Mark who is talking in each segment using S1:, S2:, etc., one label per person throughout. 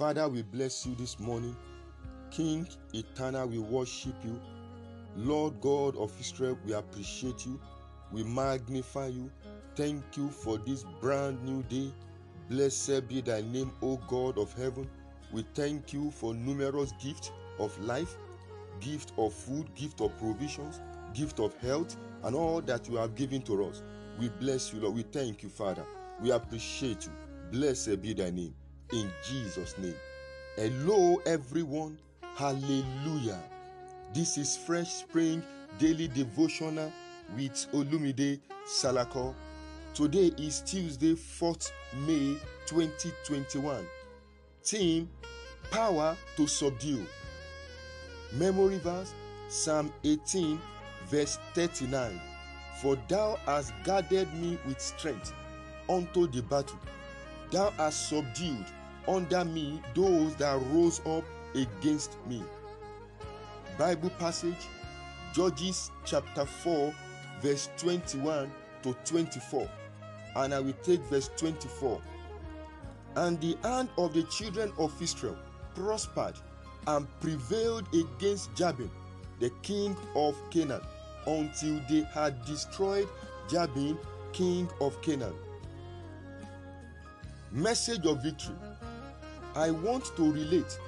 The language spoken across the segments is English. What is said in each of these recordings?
S1: Father, we bless you this morning. King eternal, we worship you. Lord God of Israel, we appreciate you. We magnify you. Thank you for this brand new day. Blessed be thy name, O God of heaven. We thank you for numerous gifts of life, gift of food, gift of provisions, gift of health, and all that you have given to us. We bless you, Lord. We thank you, Father. We appreciate you. Blessed be thy name. In Jesus' name. Hello, everyone. Hallelujah. This is Fresh Spring Daily Devotional with Olumide Salako. Today is Tuesday, 4th May 2021. Theme Power to Subdue. Memory verse Psalm 18, verse 39. For thou hast guarded me with strength unto the battle. Thou hast subdued under me those that rose up against me. Bible passage Judges chapter 4, verse 21 to 24. And I will take verse 24. And the hand of the children of Israel prospered and prevailed against Jabin, the king of Canaan, until they had destroyed Jabin, king of Canaan. Message of victory. I want to relate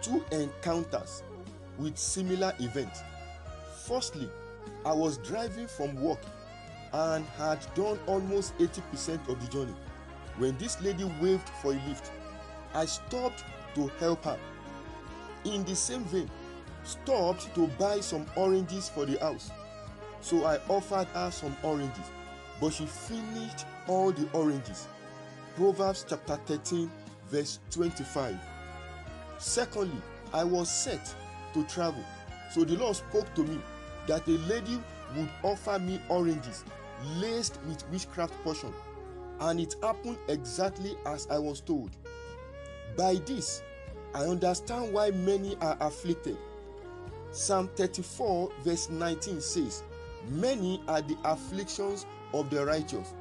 S1: two encounters with similar events. Firstly, I was driving from work and had done almost 80% of the journey when this lady waved for a lift. I stopped to help her. In the same vein, stopped to buy some oranges for the house. So I offered her some oranges, but she finished all the oranges. Proverbs chapter 13, verse 25. Secondly, I was set to travel. So the Lord spoke to me that a lady would offer me oranges laced with witchcraft potion. And it happened exactly as I was told. By this, I understand why many are afflicted. Psalm 34, verse 19 says, Many are the afflictions of the righteous,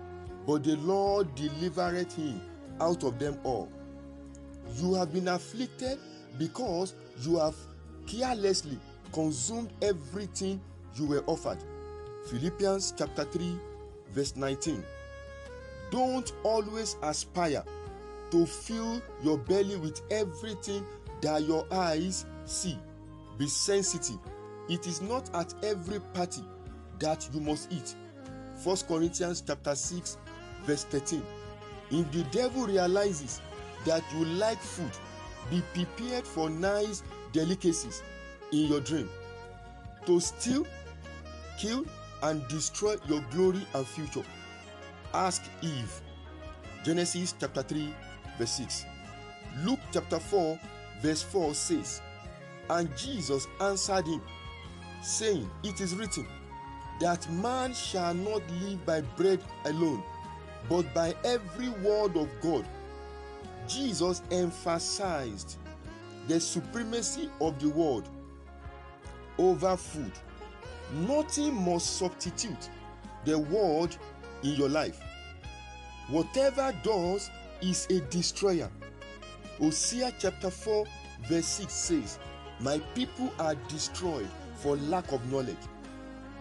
S1: but the Lord delivereth him out of them all. You have been afflicted because you have carelessly consumed everything you were offered. Philippians chapter 3, verse 19. Don't always aspire to fill your belly with everything that your eyes see. Be sensitive. It is not at every party that you must eat. 1 Corinthians chapter 6, verse 13. If the devil realizes that you like food, be prepared for nice delicacies in your dream to steal, kill, and destroy your glory and future. Ask Eve. Genesis chapter 3, verse 6. Luke chapter 4, verse 4 says, And Jesus answered him, saying, It is written, that man shall not live by bread alone, but by every word of God. Jesus emphasized the supremacy of the word over food. Nothing must substitute the word in your life. Whatever does is a destroyer. Hosea chapter 4, verse 6 says, My people are destroyed for lack of knowledge.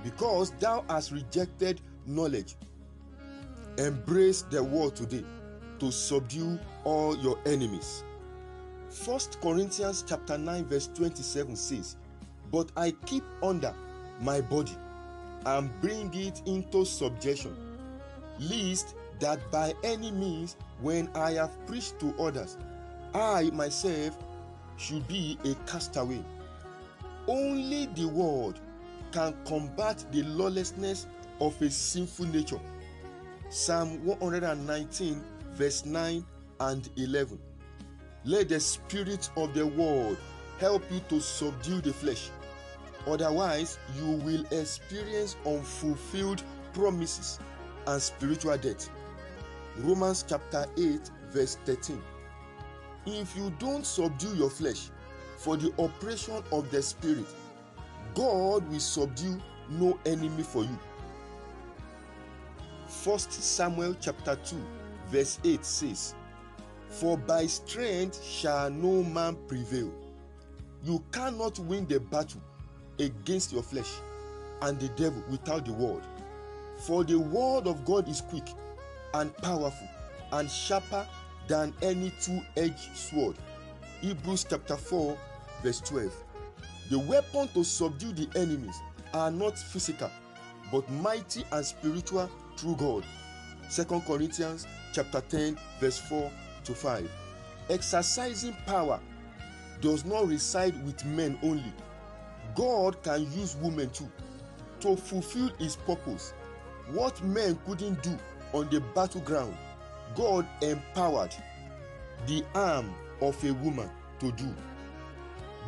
S1: Because thou hast rejected knowledge, embrace the word today to subdue all your enemies. First Corinthians chapter 9 verse 27 says, But I keep under my body and bring it into subjection, lest that by any means, when I have preached to others, I myself should be a castaway. Only the word can combat the lawlessness of a sinful nature. Psalm 119, verse 9 and 11. Let the Spirit of the Word help you to subdue the flesh. Otherwise, you will experience unfulfilled promises and spiritual death. Romans chapter 8, verse 13. If you don't subdue your flesh for the operation of the Spirit, God will subdue no enemy for you. 1 Samuel chapter 2, verse 8 says, For by strength shall no man prevail. You cannot win the battle against your flesh and the devil without the word. For the word of God is quick and powerful and sharper than any two edged sword. Hebrews chapter 4, verse 12. The weapon to subdue the enemies are not physical, but mighty and spiritual through God. 2 Corinthians chapter 10, verse 4 to 5. Exercising power does not reside with men only. God can use women too to fulfill his purpose. What men couldn't do on the battleground, God empowered the arm of a woman to do.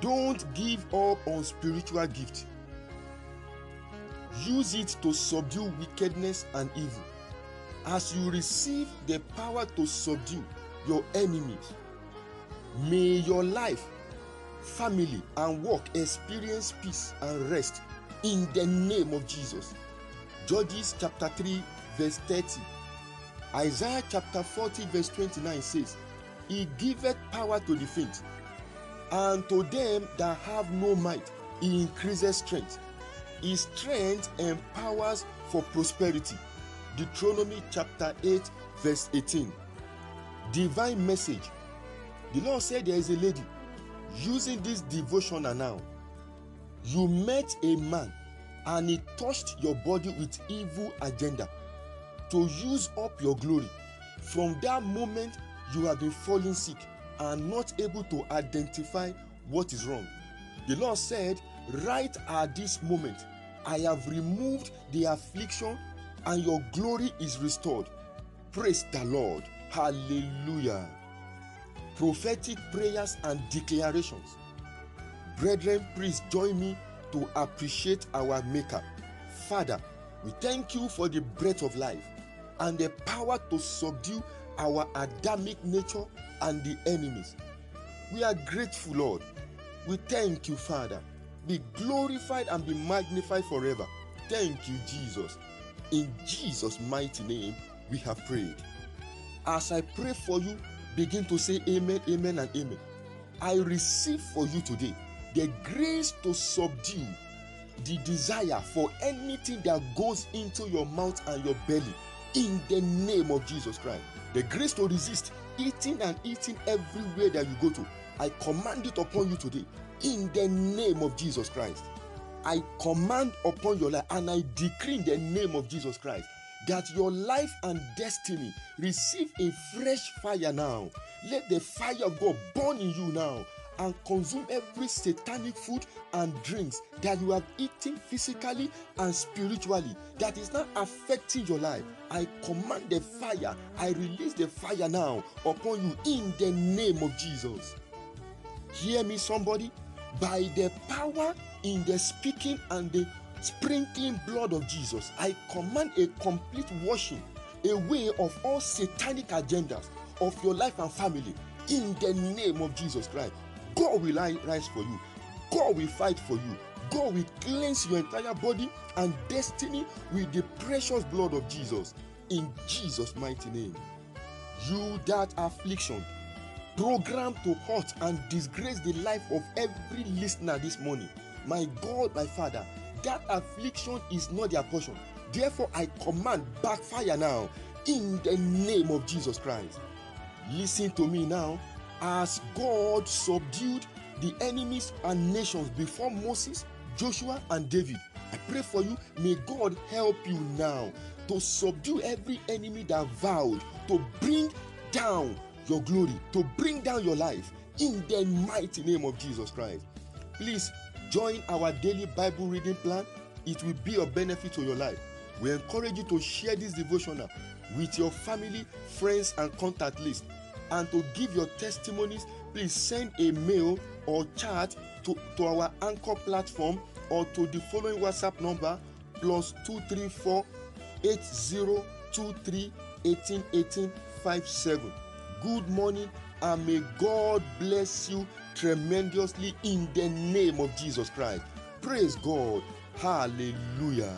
S1: Don't give up on spiritual gift. Use it to subdue wickedness and evil. As you receive the power to subdue your enemies, may your life, family, and work experience peace and rest in the name of Jesus. Judges chapter 3, verse 30. Isaiah chapter 40, verse 29 says, He giveth power to the faint, and to them that have no might, He increases strength. His strength empowers for prosperity. Deuteronomy chapter 8, verse 18. Divine message. The Lord said there is a lady using this devotional now. You met a man and he touched your body with evil agenda to use up your glory. From that moment, you have been falling sick and not able to identify what is wrong. The Lord said, Right at this moment, I have removed the affliction and your glory is restored. Praise the Lord. Hallelujah. Prophetic prayers and declarations. Brethren, please join me to appreciate our Maker. Father, we thank you for the breath of life and the power to subdue our Adamic nature and the enemies. We are grateful, Lord. We thank you, Father. Be glorified and be magnified forever. Thank you, Jesus. In Jesus' mighty name, we have prayed. As I pray for you, begin to say amen, amen, and amen. I receive for you today the grace to subdue the desire for anything that goes into your mouth and your belly in the name of Jesus Christ. The grace to resist eating and eating everywhere that you go to. I command it upon you today in the name of Jesus Christ. I command upon your life and I decree in the name of Jesus Christ that your life and destiny receive a fresh fire now. Let the fire of God burn in you now and consume every satanic food and drinks that you have eaten physically and spiritually that is not affecting your life. I command the fire, I release the fire now upon you in the name of Jesus. Hear me, somebody. By the power in the speaking and the sprinkling blood of Jesus, I command a complete washing away of all satanic agendas of your life and family in the name of Jesus Christ. God will rise for you. God will fight for you. God will cleanse your entire body and destiny with the precious blood of Jesus in Jesus' mighty name. You that affliction programmed to hurt and disgrace the life of every listener this morning. My God, my Father, that affliction is not their portion. Therefore, I command backfire now in the name of Jesus Christ. Listen to me now. As God subdued the enemies and nations before Moses, Joshua, and David, I pray for you. May God help you now to subdue every enemy that vowed to bring down your glory, to bring down your life in the mighty name of Jesus Christ. Please join our daily Bible reading plan. It will be a benefit to your life. We encourage you to share this devotional with your family, friends, and contact list. And to give your testimonies, please send a mail or chat to, to our anchor platform or to the following WhatsApp number plus 234 8023 181857. Good morning and may God bless you tremendously in the name of Jesus Christ. Praise God. Hallelujah.